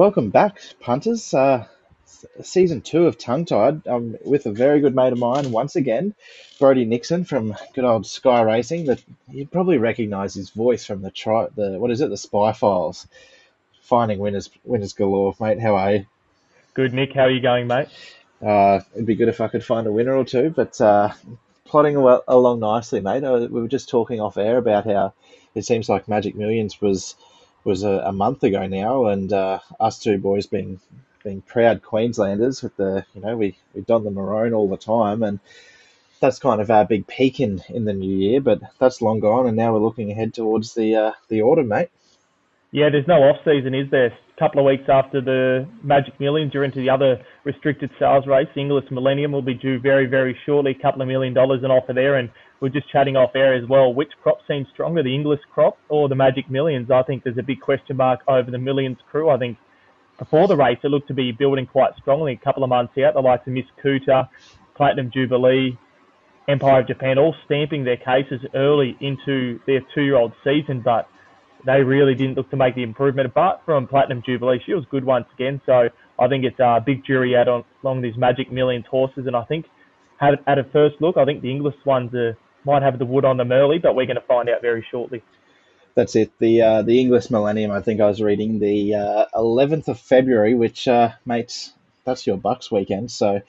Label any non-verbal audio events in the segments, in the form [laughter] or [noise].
Welcome back, punters. Uh, season two of Tongue Tied. I'm with a very good mate of mine once again, Brodie Nickson from good old Sky Racing. That you probably recognise his voice from the tri- the what is it, the Spy Files. Finding winners, winners galore, mate. How are you? Good, Nick. How are you going, mate? Uh, it'd be good if I could find a winner or two, but uh, plodding along nicely, mate. Uh, we were just talking off air about how it seems like Magic Millions was was a, a month ago now, and uh, us two boys being being proud Queenslanders with the you know we we don the maroon all the time, and that's kind of our big peak in, in the new year. But that's long gone, and now we're looking ahead towards the uh, the autumn, mate. Yeah, there's no off season, is there? A couple of weeks after the Magic Millions, you're into the other restricted sales race. The Inglis Millennium will be due very, very shortly. A couple of million dollars an offer there, and we're just chatting off air as well. Which crop seems stronger, the Inglis crop or the Magic Millions? I think there's a big question mark over the Millions crew. I think before the race, it looked to be building quite strongly. A couple of months out, the likes of Miss Kuta, Platinum Jubilee, Empire of Japan, all stamping their cases early into their two-year-old season, but they really didn't look to make the improvement. Apart from Platinum Jubilee, she was good once again. So I think it's a big jury out on along these Magic Millions horses, and I think at a first look, I think the Inglis ones are, might have the wood on them early, but we're going to find out very shortly. That's it. The uh, the Inglis Millennium. I think I was reading the uh, 11th of February, which uh, mates, that's your Bucks weekend. So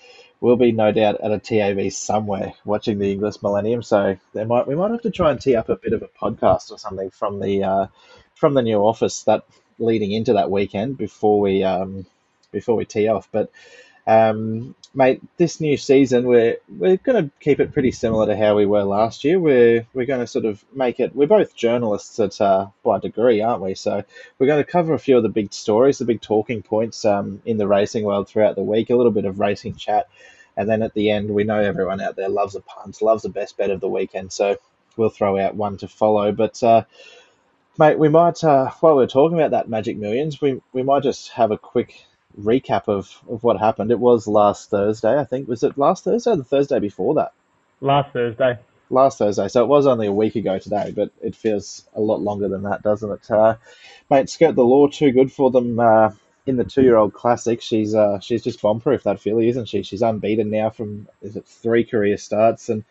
we'll be no doubt at a TAV somewhere watching the Inglis Millennium. So they might we might have to try and tee up a bit of a podcast or something from the uh, from the new office that leading into that weekend before we um, before we tee off. But um, mate, this new season we're we're going to keep it pretty similar to how we were last year. We're we're going to sort of make it. We're both journalists at uh, by degree, aren't we? So we're going to cover a few of the big stories, the big talking points um, in the racing world throughout the week. A little bit of racing chat, and then at the end, we know everyone out there loves a punt, loves the best bet of the weekend. So we'll throw out one to follow, but. Uh, mate, we might uh, while we're talking about that Magic Millions, we we might just have a quick recap of, of what happened. It was last Thursday, I think. Was it last Thursday or the Thursday before that? Last Thursday. Last Thursday. So it was only a week ago today, but it feels a lot longer than that, doesn't it? Uh, mate, Skirt the Law, too good for them uh, in the two year old classic. She's uh, she's just bomb proof, that filly, isn't she? She's unbeaten now from, is it three career starts? And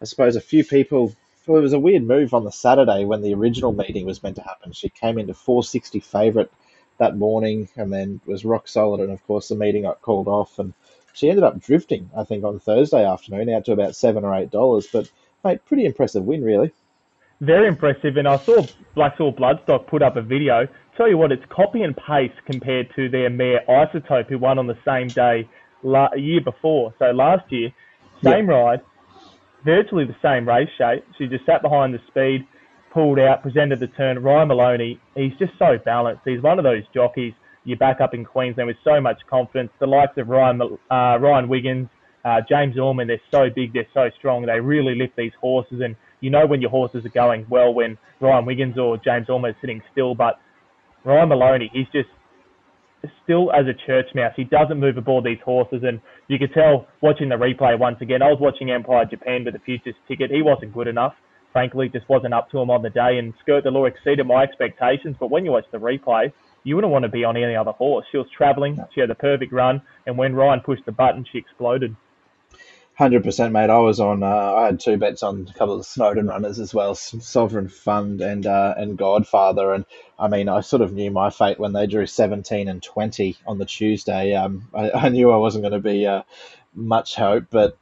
I suppose a few people well, it was a weird move on the Saturday when the original meeting was meant to happen. She came into 460 favourite that morning and then was rock solid. And of course, the meeting got called off, and she ended up drifting, I think, on Thursday afternoon out to about seven or eight dollars. But mate, pretty impressive win, really. Very impressive, and I saw Blacksaw Bloodstock put up a video. Tell you what, it's copy and paste compared to their mare Isotope, who won on the same day la- year before. So last year, same ride, virtually the same race shape. She just sat behind the speed, pulled out, presented the turn. Ryan Maloney, he's just so balanced. He's one of those jockeys you back up in Queensland with so much confidence. The likes of Ryan uh, Ryan Wiggins, uh, James Orman, they're so big, they're so strong. They really lift these horses, and you know when your horses are going well when Ryan Wiggins or James Orman is sitting still. But Ryan Maloney, he's just still as a church mouse. He doesn't move aboard these horses, and you could tell watching the replay once again. I was watching Empire Japan with the futures ticket. He wasn't good enough frankly, just wasn't up to him on the day. And Skirt the Law exceeded my expectations. But when you watch the replay, you wouldn't want to be on any other horse. She was travelling. She had the perfect run. And when Ryan pushed the button, she exploded. Hundred percent, mate. I was on. Uh, I had two bets on a couple of the Snowden runners as well, Sovereign Fund and uh, and Godfather. And I mean, I sort of knew my fate when they drew seventeen and twenty on the Tuesday. Um, I, [laughs] I knew I wasn't going to be uh, much hope, but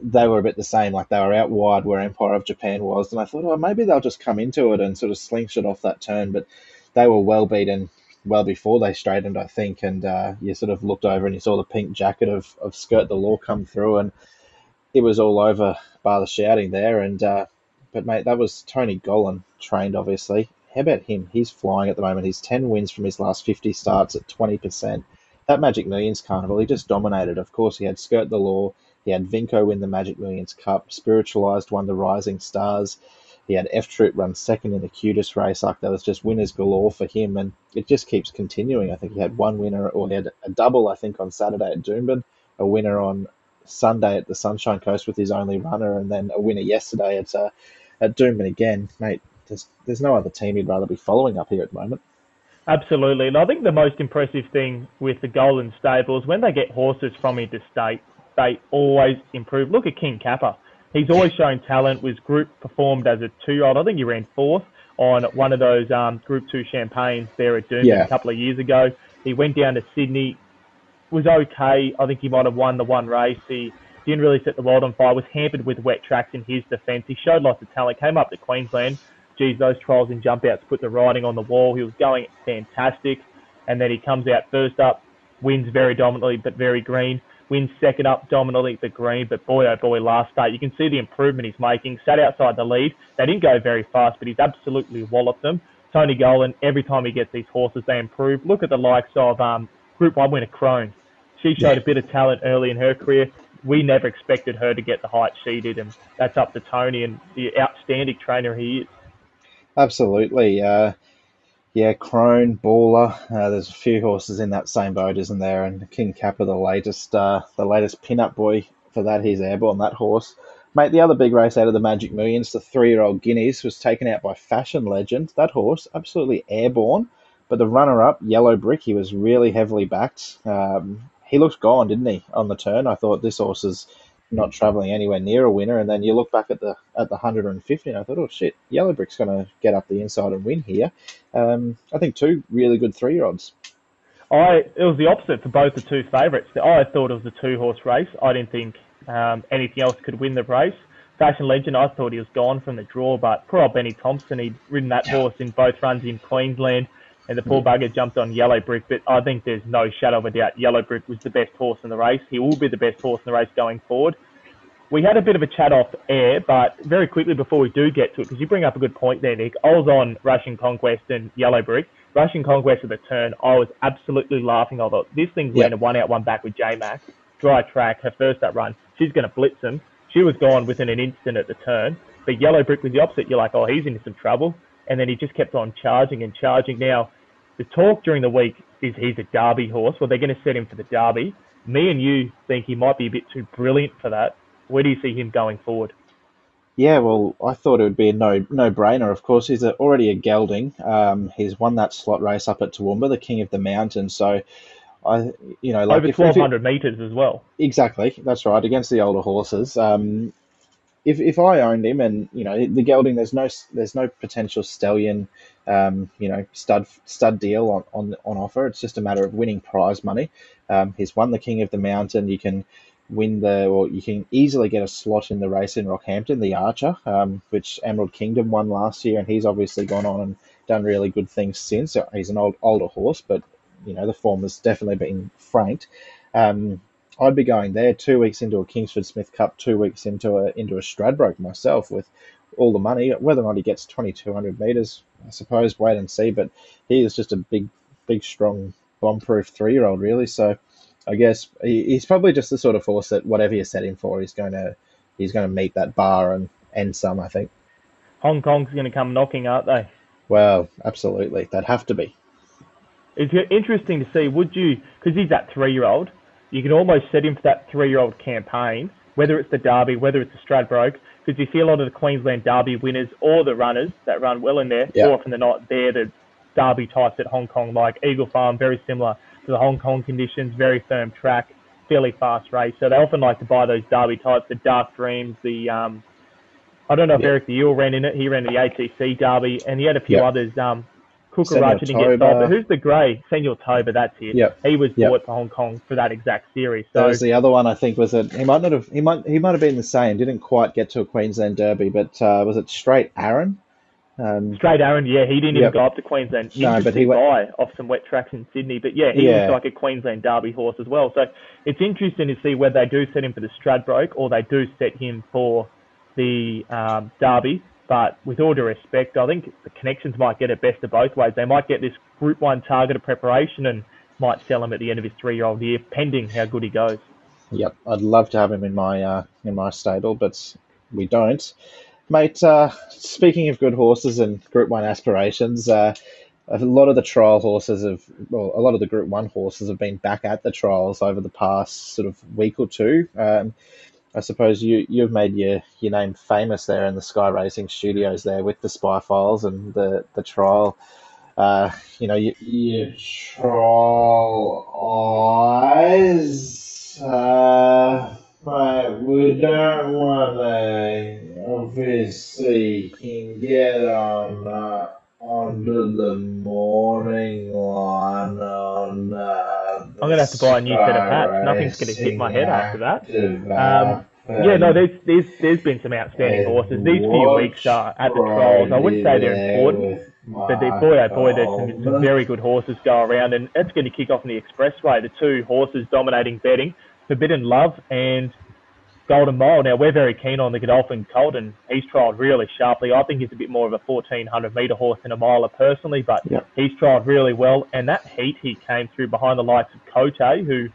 they were a bit the same. Like they were out wide where Empire of Japan was, and I thought, oh, maybe they'll just come into it and sort of slingshot off that turn. But they were well beaten well before they straightened, I think. And uh, you sort of looked over and you saw the pink jacket of, of Skirt the Law come through, and it was all over by the shouting there. And uh, but mate, that was Tony Gollan trained, obviously. How about him? He's flying at the moment. He's ten wins from his last fifty starts at twenty percent. That Magic Millions Carnival, he just dominated. Of course, he had Skirt the Law he had Vinco win the Magic Millions Cup. Spiritualized won the Rising Stars. He had F Troop run second in the QTIS race. Like that was just winners galore for him, and it just keeps continuing. I think he had one winner, or he had a double. I think on Saturday at Doomben, a winner on Sunday at the Sunshine Coast with his only runner, and then a winner yesterday at uh, at Doomben again. Mate, there's there's no other team he'd rather be following up here at the moment. Absolutely. And I think the most impressive thing with the Gollan Stables, when they get horses from interstate, they always improve. Look at King Kappa. He's always shown talent, was group performed as a two year old. I think he ran fourth on one of those um, Group 2 champagnes there at Doomben Yeah. a couple of years ago. He went down to Sydney, was okay. I think he might have won the one race. He didn't really set the world on fire, was hampered with wet tracks in his defence. He showed lots of talent, came up to Queensland. Geez, those trials and jump outs put the riding on the wall. He was going fantastic. And then he comes out first up, wins very dominantly, but very green. Wins second up dominantly, the green. But boy, oh boy, last start, you can see the improvement he's making. Sat outside the lead. They didn't go very fast, but he's absolutely walloped them. Tony Gollan, every time he gets these horses, they improve. Look at the likes of um, Group 1 winner Crone. She showed a bit of talent early in her career. We never expected her to get the height she did, and that's up to Tony and the outstanding trainer he is. Absolutely. Uh, yeah, Crone, Baller. Uh, there's a few horses in that same boat, isn't there? And King Kappa, the latest, uh, the latest pin-up boy for that. He's airborne. That horse, mate. The other big race out of the Magic Millions, the three-year-old Guineas, was taken out by Fashion Legend. That horse, absolutely airborne. But the runner-up, Yellow Brick, he was really heavily backed. Um, he looked gone, didn't he, on the turn? I thought this horse is not travelling anywhere near a winner. And then you look back at the at the 150, and I thought, oh shit, Yellow Brick's going to get up the inside and win here. Um, I think two really good three year olds. I it was the opposite for both the two favourites. I thought it was a two horse race. I didn't think um, anything else could win the race. Fashion Legend, I thought he was gone from the draw, but poor old Benny Thompson, he'd ridden that horse in both runs in Queensland, and the poor hmm. bugger jumped on Yellow Brick. But I think there's no shadow of a doubt Yellow Brick was the best horse in the race. He will be the best horse in the race going forward. We had a bit of a chat off air, but very quickly before we do get to it, because you bring up a good point there, Nick. I was on Russian Conquest and Yellow Brick. Russian Conquest at the turn, I was absolutely laughing. I thought this thing's Yeah. landed one out, one back with J Mac. Dry track, her first up run. She's going to blitz him. She was gone within an instant at the turn. But Yellow Brick was the opposite. You're like, oh, he's into some trouble. And then he just kept on charging and charging. Now, the talk during the week is he's a Derby horse. Well, they're going to set him for the Derby. Me and you think he might be a bit too brilliant for that. Where do you see him going forward? Yeah, well, I thought it would be a no no brainer. Of course, he's a, already a gelding. Um, he's won that slot race up at Toowoomba, the King of the Mountain. So, I you know like Over if 1,200 metres as well. Exactly, that's right. Against the older horses. Um, if if I owned him, and you know the gelding, there's no there's no potential stallion, um, you know stud stud deal on, on on offer. It's just a matter of winning prize money. Um, he's won the King of the Mountain. You can win the, or you can easily get a slot in the race in Rockhampton, the Archer, um, which Emerald Kingdom won last year, and he's obviously gone on and done really good things since. He's an old older horse, but you know the form has definitely been franked. Um, I'd be going there two weeks into a Kingsford Smith Cup, two weeks into a into a Stradbroke myself with all the money. Whether or not he gets twenty two hundred meters, I suppose wait and see. But he is just a big, big, strong, bomb proof three year old, really. So I guess he, he's probably just the sort of horse that whatever you set him for, he's going to he's going to meet that bar and and some. I think. Hong Kong's going to come knocking, aren't they? Well, absolutely, they'd have to be. It's interesting to see, would you, because he's that three year old, you can almost set him for that three year old campaign, whether it's the Derby, whether it's the Stradbroke, because you see a lot of the Queensland Derby winners or the runners that run well in there, Yeah. more often than not, they're the Derby types at Hong Kong, like Eagle Farm, very similar to the Hong Kong conditions, very firm track, fairly fast race. So they often like to buy those Derby types, the Dark Dreams, the, um, I don't know if Yeah. Eric the Eel ran in it, he ran the ATC Derby, and he had a few Yeah. others. Um, Kookarucha didn't get sold, but who's the grey? Senor Toba, that's it. Yep. He was Yep. bought for Hong Kong for that exact series. That So was the other one. I think was it. He might not have. He might. He might have been the same. Didn't quite get to a Queensland Derby, but uh, was it Straight Arron? Um, Straight Arron, yeah, he didn't Yep. even go up to Queensland. No, but he went- off some wet tracks in Sydney. But yeah, he Yeah. was like a Queensland Derby horse as well. So it's interesting to see whether they do set him for the Stradbroke or they do set him for the um, Derby. But with all due respect, I think the connections might get it best of both ways. They might get this Group One targeted preparation and might sell him at the end of his three-year-old year, pending how good he goes. Yep, I'd love to have him in my uh, in my stable, but we don't, mate. Uh, speaking of good horses and Group One aspirations, uh, a lot of the trial horses have, well, a lot of the Group One horses have been back at the trials over the past sort of week or two. Um, I suppose you you've made your your name famous there in the Sky Racing Studios there with the Spy Files and the the trial uh, you know, you, you troll eyes. Uh, but we don't want to obviously can get on uh, the morning line on. Uh, I'm gonna have to buy a new set of hats. Nothing's gonna hit my head after that. Um, yeah, no, there's there's there's been some outstanding horses. These few weeks uh, at the trials, I wouldn't say they're important, but they, boy oh boy, there's some, some very good horses go around, and it's going to kick off in the expressway. The two horses dominating betting, Forbidden Love and Golden Mile. Now we're very keen on the Godolphin Colton. He's trialled really sharply. I think he's a bit more of a 1400 metre horse than a miler personally, but yep. he's trialled really well. And that heat he came through behind the likes of Cote, who,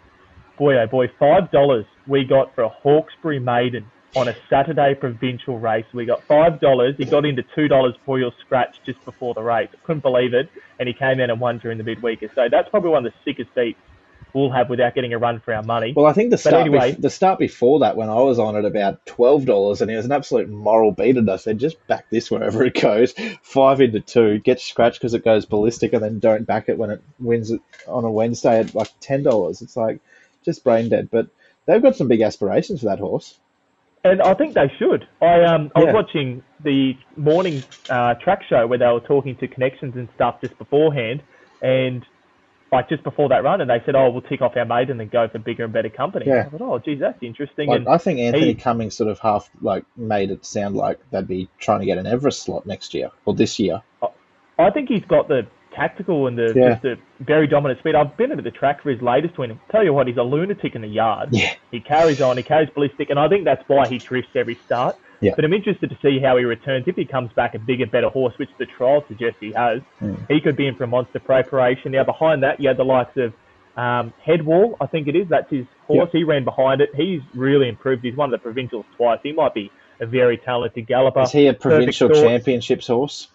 boy oh boy, five dollars we got for a Hawkesbury maiden on a Saturday provincial race. We got five dollars. He got into two dollars for your scratch just before the race. Couldn't believe it, and he came in and won during the midweek. So that's probably one of the sickest beats we'll have without getting a run for our money. Well, I think the start anyway, the start before that, when I was on at about twelve dollars, and it was an absolute moral beat, and I said just back this wherever it goes, five into two, get scratched because it goes ballistic, and then don't back it when it wins it on a Wednesday at like ten dollars. It's like just brain dead. But they've got some big aspirations for that horse. And I think they should. I um I was watching the morning uh, track show where they were talking to connections and stuff just beforehand, and like just before that run, and they said, "Oh, we'll tick off our maiden and go for bigger and better company." Yeah. I thought, "Oh, geez, that's interesting." Like, and I think Anthony he, Cummings sort of half like made it sound like they'd be trying to get an Everest slot next year or this year. I think he's got the tactical and the yeah. just the very dominant speed. I've been at the track for his latest win. Tell you what, he's a lunatic in the yard. Yeah. He carries on, he carries ballistic, and I think that's why he drifts every start. Yeah. But I'm interested to see how he returns. If he comes back a bigger, better horse, which the trial suggests he has, mm. he could be in for a monster preparation. Now, behind that, you had the likes of um, Headwall, I think it is. That's his horse. Yep. He ran behind it. He's really improved. He's won the provincials twice. He might be a very talented galloper. Is he a provincial championships horse?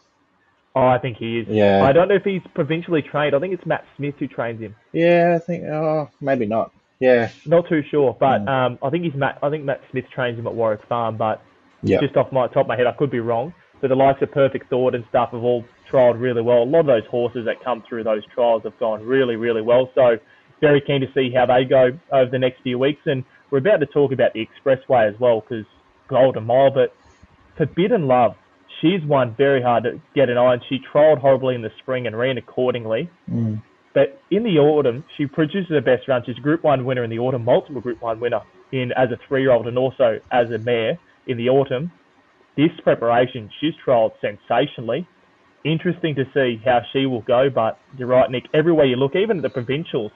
Oh, I think he is. Yeah. I don't know if he's provincially trained. I think it's Matt Smith who trains him. Yeah, I think. Oh, maybe not. Yeah. Not too sure, but mm. um, I think he's Matt. I think Matt Smith trains him at Warwick Farm, but just off my top of my head, I could be wrong. But the likes of Perfect Thought and stuff have all trialled really well. A lot of those horses that come through those trials have gone really, really well. So very keen to see how they go over the next few weeks. And we're about to talk about the expressway as well because Golden Mile, but Forbidden Love she's won very hard to get an eye, and she trialled horribly in the spring and ran accordingly. Mm. But in the autumn, she produces her best run. She's a Group One winner in the autumn, multiple Group One winner in as a three-year-old and also as a mare in the autumn. This preparation, she's trialled sensationally. Interesting to see how she will go, but you're right, Nick. Everywhere you look, even at the provincials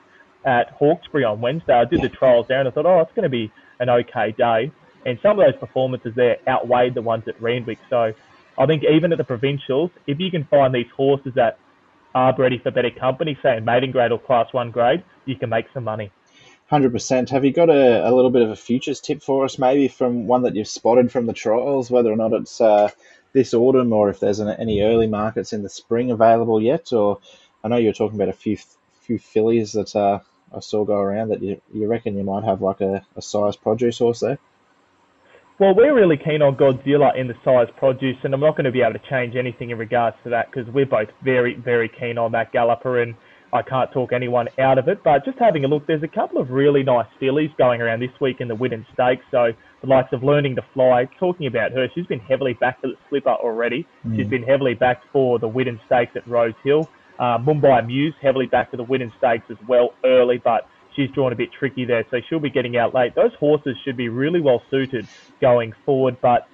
at Hawkesbury on Wednesday, I did the trials there and I thought, oh, it's going to be an okay day. And some of those performances there outweighed the ones at Randwick. So I think even at the provincials, if you can find these horses that are ready for better company, say in maiden grade or class one grade, you can make some money. Hundred percent. Have you got a, a little bit of a futures tip for us, maybe from one that you've spotted from the trials, whether or not it's uh, this autumn or if there's an, any early markets in the spring available yet? Or I know you were talking about a few few fillies that uh, I saw go around that you, you reckon you might have like a, a size produce horse there. Well, we're really keen on Godzilla in the size produce, and I'm not going to be able to change anything in regards to that because we're both very, very keen on that galloper, and I can't talk anyone out of it. But just having a look, there's a couple of really nice fillies going around this week in the Widden Stakes. So the likes of Learning to Fly, talking about her, she's been heavily backed for the slipper already. Mm. She's been heavily backed for the Widden Stakes at Rose Hill. Uh, Mumbai Muse heavily backed for the Widden Stakes as well early, but she's drawn a bit tricky there, so she'll be getting out late. Those horses should be really well suited going forward, but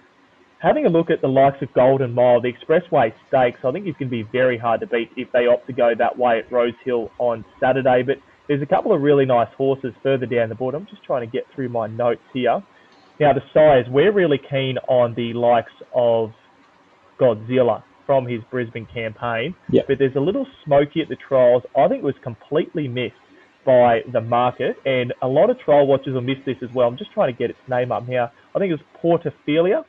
having a look at the likes of Golden Mile, the Expressway Stakes, I think it's going to be very hard to beat if they opt to go that way at Rose Hill on Saturday. But there's a couple of really nice horses further down the board. I'm just trying to get through my notes here. Now, the size, we're really keen on the likes of Godzilla from his Brisbane campaign. Yep. But there's a little smoky at the trials. I think it was completely missed by the market, and a lot of trial watchers will miss this as well. I'm just trying to get its name up here. I think it was Portophilia.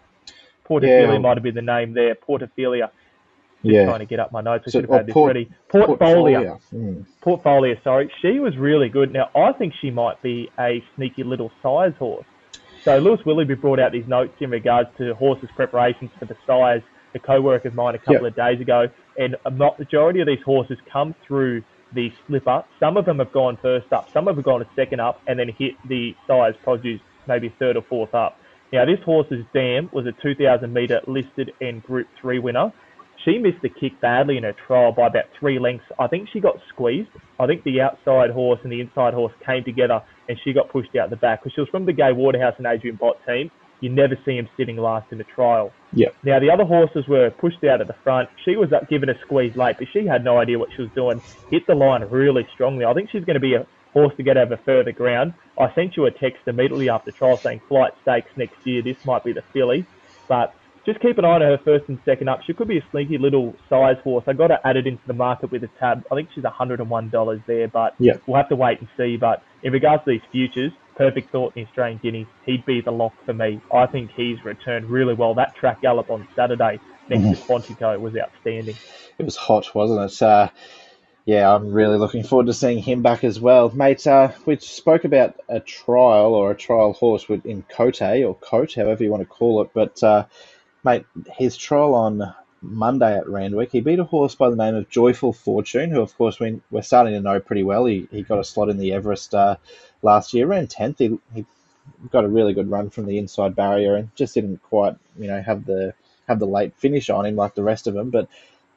Portophilia yeah. might have been the name there. Portophilia. Just yeah. trying to get up my notes. We so, should have had this port, ready. Portfolio. Mm. Portfolio, sorry. She was really good. Now, I think she might be a sneaky little size horse. So Lewis Willoughby brought out these notes in regards to horses' preparations for the size. A co-worker of mine a couple yep. of days ago. and a majority of these horses come through the slipper. Some of them have gone first up, some have gone a second up, and then hit the size produce maybe third or fourth up. Now, this horse's dam was a 2,000 metre listed and Group 3 winner. She missed the kick badly in her trial by about three lengths. I think she got squeezed. I think the outside horse and the inside horse came together and she got pushed out the back because she was from the Gay Waterhouse and Adrian Bott team. You never see him sitting last in the trial. Yeah. Now, the other horses were pushed out at the front. She was up given a squeeze late, but she had no idea what she was doing. Hit the line really strongly. I think she's going to be a horse to get over further ground. I sent you a text immediately after trial saying flight stakes next year. This might be the filly, but just keep an eye on her first and second up. She could be a sneaky little size horse. I got her added into the market with a tab. I think she's $101 there, but yeah. we'll have to wait and see. But in regards to these futures, Perfect Thought in the Australian Guineas, he'd be the lock for me. I think he's returned really well. That track gallop on Saturday next mm-hmm. to Quantico was outstanding. It was hot, wasn't it? Uh, yeah, I'm really looking forward to seeing him back as well. Mate, uh, we spoke about a trial or a trial horse with in Cote or Cote, however you want to call it. But, uh, mate, his trial on Monday at Randwick, he beat a horse by the name of Joyful Fortune, who, of course, we, we're starting to know pretty well. He, he got a slot in the Everest uh, last year, ran 10th. He, he got a really good run from the inside barrier and just didn't quite, you know, have the have the late finish on him like the rest of them. But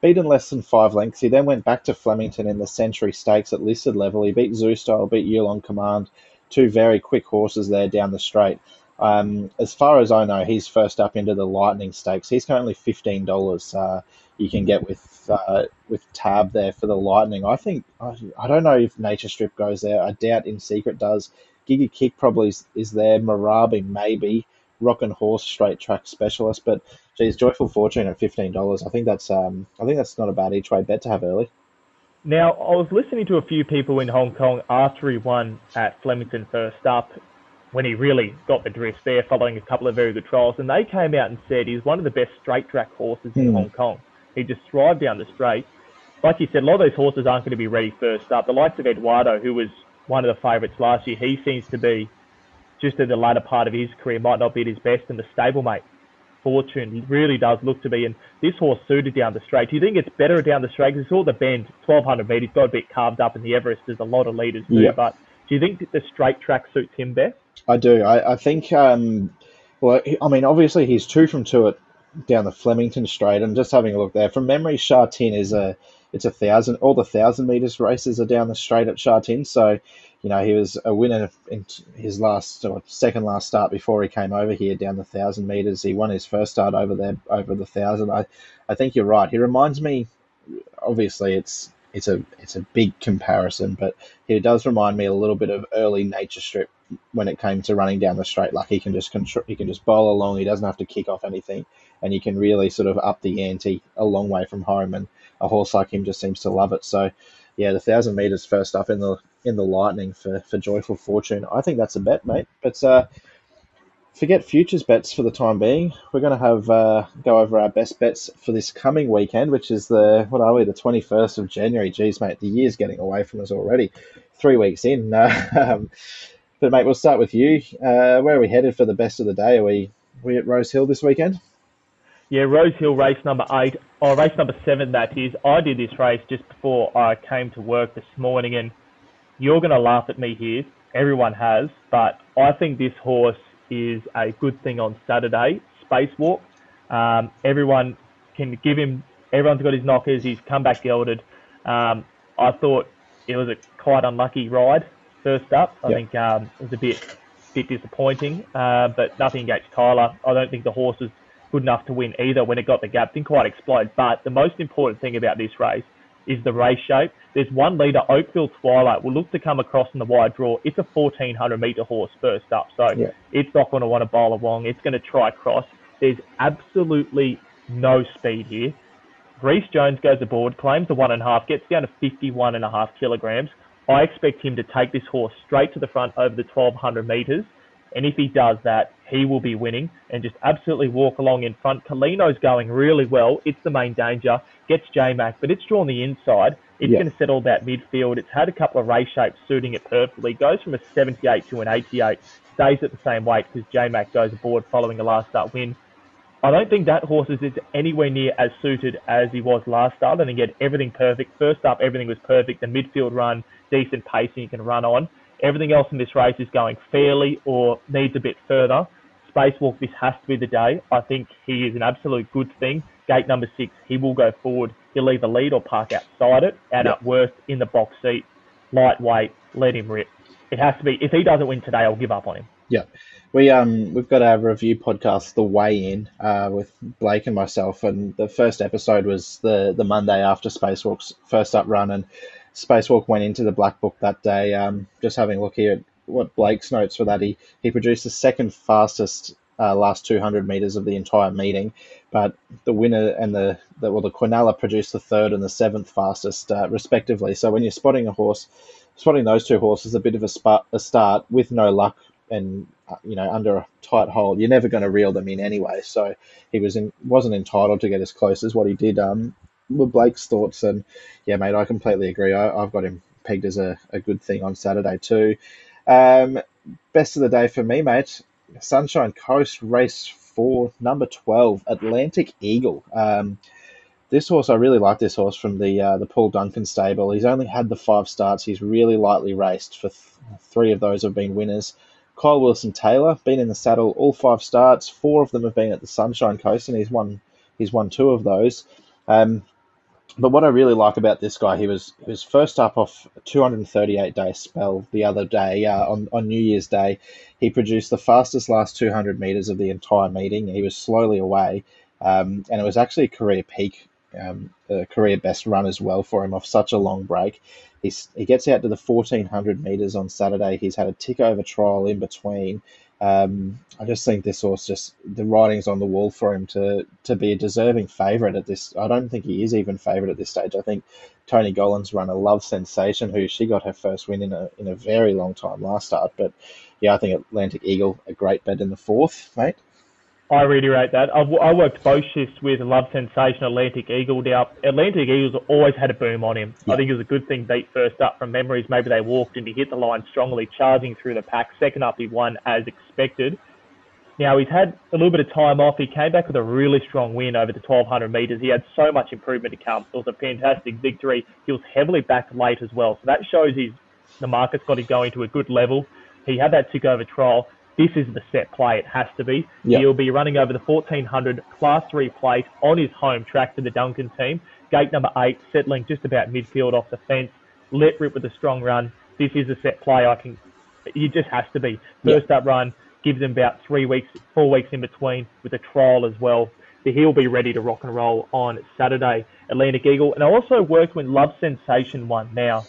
beaten less than five lengths. He then went back to Flemington in the Century Stakes at listed level. He beat Zoo Style, beat Yulong Command, two very quick horses there down the straight. Um, as far as I know, he's first up into the Lightning Stakes. He's currently fifteen dollars. Uh, you can get with uh, with Tab there for the Lightning. I think I, I, don't know if Nature Strip goes there. I doubt In Secret does. Giga Kick probably is, is there. Marabi maybe. Rock and Horse straight track specialist, but geez, Joyful Fortune at fifteen dollars. I think that's um, I think that's not a bad each way bet to have early. Now, I was listening to a few people in Hong Kong after he won at Flemington first up, when he really got the drift there, following a couple of very good trials, and they came out and said he's one of the best straight track horses in mm. Hong Kong. He just thrived down the straight. Like you said, a lot of those horses aren't going to be ready first up. The likes of Eduardo, who was one of the favourites last year, he seems to be just in the latter part of his career might not be at his best, and the stablemate fortune really does look to be. And this horse suited down the straight. Do you think it's better down the straight? Because it's all the bend, 1200 metres, got a bit carved up in the Everest. There's a lot of leaders too. But do you think that the straight track suits him best? I do. I, I think, um, well, I mean, obviously he's two from two at down the Flemington Straight. I'm just having a look there. From memory, Sha Tin is a it's a thousand. All the thousand meters races are down the straight at Sha Tin. So you know, he was a winner in his last or second last start before he came over here down the thousand meters. He won his first start over there over the thousand. I, I think you're right. He reminds me. Obviously, it's it's a it's a big comparison, but he does remind me a little bit of early Nature Strip when it came to running down the straight. Like he can just control, he can just bowl along. He doesn't have to kick off anything, and you can really sort of up the ante a long way from home. And a horse like him just seems to love it. So yeah, the thousand meters first up in the in the Lightning for for Joyful Fortune. I think that's a bet, mate. But uh, forget futures bets for the time being. We're going to have uh, go over our best bets for this coming weekend, which is the what are we? The twenty first of January. Geez, mate, the year's getting away from us already. Three weeks in. [laughs] Um, but mate, we'll start with you. Uh, where are we headed for the best of the day? Are we we at Rose Hill this weekend? Yeah, Rose Hill race number eight, or race number seven, that is. I did this race just before I came to work this morning, and you're going to laugh at me here. Everyone has, but I think this horse is a good thing on Saturday. Spacewalk. Um, everyone can give him. Everyone's got his knockers. He's come back gelded. Um, I thought it was a quite unlucky ride first up. I yep. think um, it was a bit bit disappointing, uh, but nothing against Tyler. I don't think the horse is good enough to win either when it got the gap. Didn't quite explode. But the most important thing about this race is the race shape. There's one leader, Oakville Twilight, will look to come across in the wide draw. It's a 1400 metre horse first up, so yeah. it's not going to want to bowl along. It's going to try cross. There's absolutely no speed here. Reece Jones goes aboard, claims the one and a half, gets down to 51 and a half kilograms. I expect him to take this horse straight to the front over the 1200 metres and if he does that, he will be winning and just absolutely walk along in front. Kalino's going really well. It's the main danger. Gets J-Mac, but it's drawn the inside. It's going to settle that midfield. It's had a couple of race shapes suiting it perfectly. Goes from a 78 to an 88. Stays at the same weight because J-Mac goes aboard following a last start win. I don't think that horse is anywhere near as suited as he was last start. And again, everything perfect. First up, everything was perfect. The midfield run, decent pacing you can run on. Everything else in this race is going fairly or needs a bit further. Spacewalk, this has to be the day. I think he is an absolute good thing. Gate number six, he will go forward. He'll either lead or park outside it, and yep. at worst in the box seat, lightweight, let him rip. It has to be. If he doesn't win today, I'll give up on him. Yeah, we um we've got our review podcast, The Way In, uh, with Blake and myself, and the first episode was the the Monday after Spacewalk's first up run, and Spacewalk went into the Black Book that day. Um, just having a look here at what Blake's notes for that, he he produced the second fastest uh, last 200 meters of the entire meeting, but the winner and the, the well the Quinella produced the third and the seventh fastest uh, respectively. So when you're spotting a horse, spotting those two horses a bit of a, spot, a start with no luck and uh, you know under a tight hole, you're never going to reel them in anyway. So he was in, wasn't entitled to get as close as what he did. Um, with Blake's thoughts, and yeah, mate, I completely agree. I, have got him pegged as a, a good thing on Saturday too. Um, best of the day for me, mate. Sunshine Coast race four, number twelve, Atlantic Eagle. Um, this horse, I really like this horse from the uh, the Paul Duncan stable. He's only had the five starts. He's really lightly raced. For th- three of those have been winners. Kyle Wilson Taylor been in the saddle all five starts. Four of them have been at the Sunshine Coast, and he's won he's won two of those. Um, but what I really like about this guy, he was he was first up off a 238 day spell the other day uh, on on New Year's Day. He produced the fastest last 200 meters of the entire meeting. He was slowly away, um, and it was actually a career peak, um, a career best run as well for him off such a long break. He's, he gets out to the 1400 meters on Saturday. He's had a tick over trial in between. Um, I just think this horse just the writing's on the wall for him to to be a deserving favourite at this. I don't think he is even favourite at this stage. I think Tony Gollan's run a love sensation, who she got her first win in a in a very long time last start. But yeah, I think Atlantic Eagle a great bet in the fourth, mate. I reiterate that. I've, I worked both shifts with Love Sensation, Atlantic Eagle. Now, Atlantic Eagles always had a boom on him. Yeah. I think it was a good thing beat first up from memories. Maybe they walked and he hit the line strongly, charging through the pack. Second up, he won as expected. Now, he's had a little bit of time off. He came back with a really strong win over the 1200 metres. He had so much improvement to come. It was a fantastic victory. He was heavily backed late as well. So that shows he's, the market's got him going to a good level. He had that tick over trial this is the set play. It has to be. Yep. He'll be running over the 1400 Class 3 plate on his home track for the Duncan team. Gate number eight, settling just about midfield off the fence. Let rip with a strong run. This is a set play. I can. It just has to be. First yep. up run gives him about three weeks, four weeks in between with a trial as well. He'll be ready to rock and roll on Saturday. Atlantic Eagle, and I also worked when Love Sensation won. Now.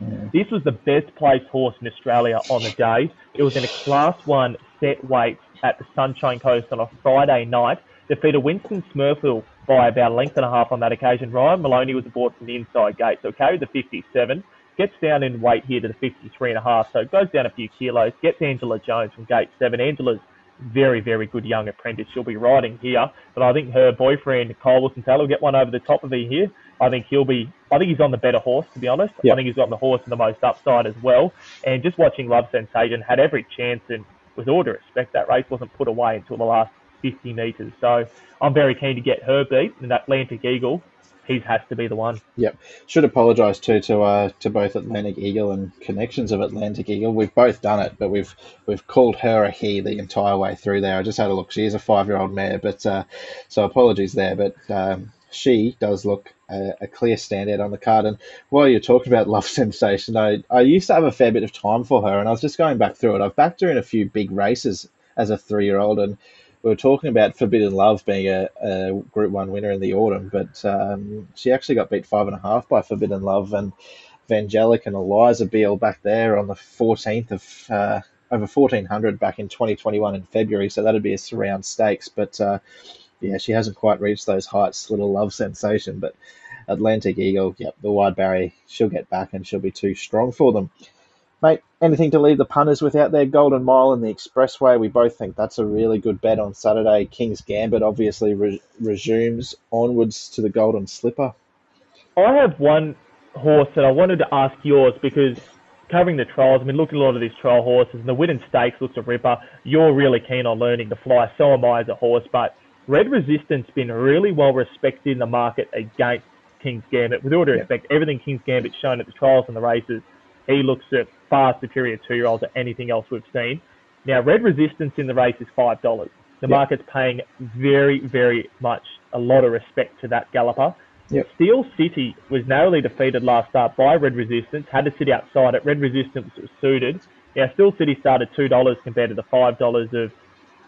This was the best placed horse in Australia on the day. It was in a Class 1 set weight at the Sunshine Coast on a Friday night. Defeated Winston Smurfield by about a length and a half on that occasion. Ryan Maloney was aboard from the inside gate, so carried the 57. Gets down in weight here to the 53 and a half, so goes down a few kilos. Gets Angela Jones from gate 7. Angela's very, very good young apprentice. She'll be riding here, but I think her boyfriend, Kyle Wilson Taylor, will get one over the top of her here. I think he'll be. I think he's on the better horse, to be honest. Yep. I think he's got the horse and the most upside as well. And just watching Love Sensation had every chance, and with all due respect, that race wasn't put away until the last 50 metres. So I'm very keen to get her beat, and Atlantic Eagle he has to be the one. Yep. Should apologise too to uh, to both Atlantic Eagle and connections of Atlantic Eagle. We've both done it, but we've we've called her a he the entire way through there. I just had a look. She is a five year old mare, but uh, so apologies there. But um, she does look a, a, clear standout on the card. And while you're talking about Love [laughs] Sensation, I, I used to have a fair bit of time for her, and I was just going back through it. I've backed her in a few big races as a three year old, and we were talking about Forbidden Love being a, a Group One winner in the autumn, but um, she actually got beat five and a half by Forbidden Love and Vangelic and Eliza Beale back there on the 14th of uh, over 1400 back in 2021 in February. So that'd be a surround stakes, but uh, yeah, she hasn't quite reached those heights. Little love sensation, but Atlantic Eagle, yep, the wide barrier, she'll get back and she'll be too strong for them. Mate, anything to leave the punters without their? Golden Mile and the Expressway. We both think that's a really good bet on Saturday. King's Gambit obviously re- resumes onwards to the Golden Slipper. I have one horse that I wanted to ask yours because covering the trials, I've been looking at a lot of these trial horses, and the Widden Stakes looks a ripper. You're really keen on learning to fly, so am I as a horse, but Red Resistance been really well respected in the market against King's Gambit. With all due respect, everything King's Gambit's shown at the trials and the races, he looks at far superior two-year-old to anything else we've seen. Now, Red Resistance in the race is five dollars. The Yep. market's paying very, very much a lot of respect to that galloper. Yep. Steel City was narrowly defeated last start by Red Resistance, had to sit outside it. Red Resistance was suited. Now, Steel City started $2 compared to the $5 of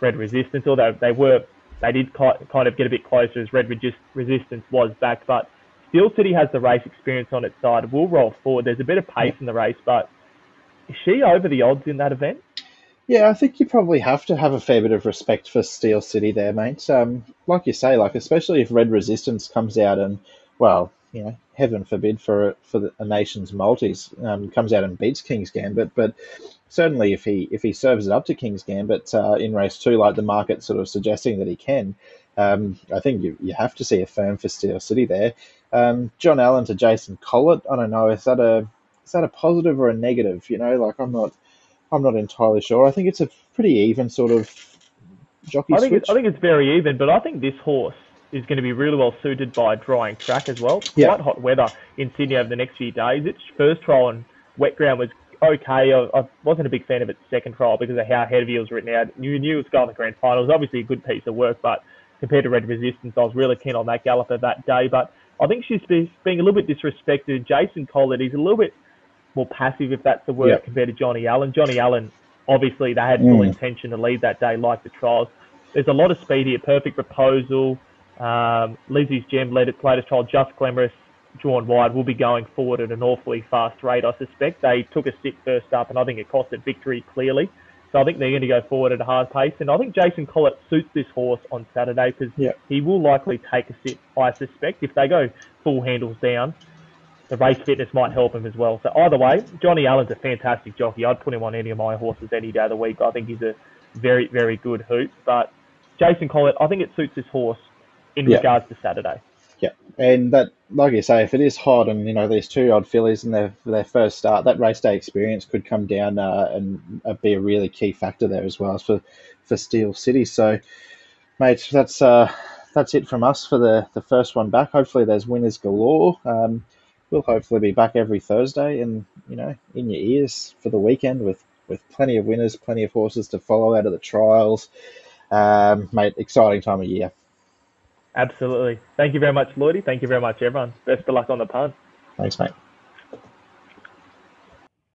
Red Resistance, although they were, they did ki- kind of get a bit closer as Red Resistance was back. But Steel City has the race experience on its side. It will roll forward. There's a bit of pace in the race, but is she over the odds in that event? Yeah, I think you probably have to have a fair bit of respect for Steel City there, mate. Um, like you say, like especially if Red Resistance comes out and, well, you know, heaven forbid for for a nation's multis um, comes out and beats King's Gambit, but certainly if he if he serves it up to King's Gambit uh, in race two, like the market sort of suggesting that he can, um, I think you you have to see a firm for Steel City there. Um, John Allen to Jason Collett, I don't know, is that a is that a positive or a negative? You know, like I'm not. I'm not entirely sure. I think it's a pretty even sort of jockey I think switch. it's, I think it's very even, but I think this horse is going to be really well suited by drying track as well. It's Yeah. Quite hot weather in Sydney over the next few days. Its first trial on wet ground was okay. I, I wasn't a big fan of its second trial because of how heavy it was written out. You knew it was going to the grand final. It was obviously a good piece of work, but compared to Red Resistance, I was really keen on that galloper that day. But I think she's be, being a little bit disrespected. Jason Collett, he's a little bit more passive, if that's the word, Yeah. compared to Johnny Allen. Johnny Allen, obviously, they had full Mm. intention to lead that day, like the trials. There's a lot of speed here. Perfect proposal. Um, Lizzie's Gem led its latest trial. Just Glamorous, drawn wide, will be going forward at an awfully fast rate, I suspect. They took a sit first up, and I think it cost it victory clearly. So I think they're going to go forward at a hard pace. And I think Jason Collett suits this horse on Saturday because Yeah. he will likely take a sit, I suspect. If they go full handles down, the race fitness might help him as well. So either way, Johnny Allen's a fantastic jockey. I'd put him on any of my horses any day of the week. I think he's a very, very good hoop. But Jason Collett, I think it suits this horse in Yeah. regards to Saturday. Yeah, and that, like you say, if it is hot and you know these two odd fillies in their their first start, that race day experience could come down uh, and uh, be a really key factor there as well for for Steel City. So, mate, that's uh, that's it from us for the the first one back. Hopefully, there's winners galore. Um, we'll hopefully be back every Thursday and you know in your ears for the weekend with with plenty of winners, plenty of horses to follow out of the trials. Um, mate, exciting time of year. Absolutely. Thank you very much, Lloydie. Thank you very much, everyone. Best of luck on the punt. Thanks, mate.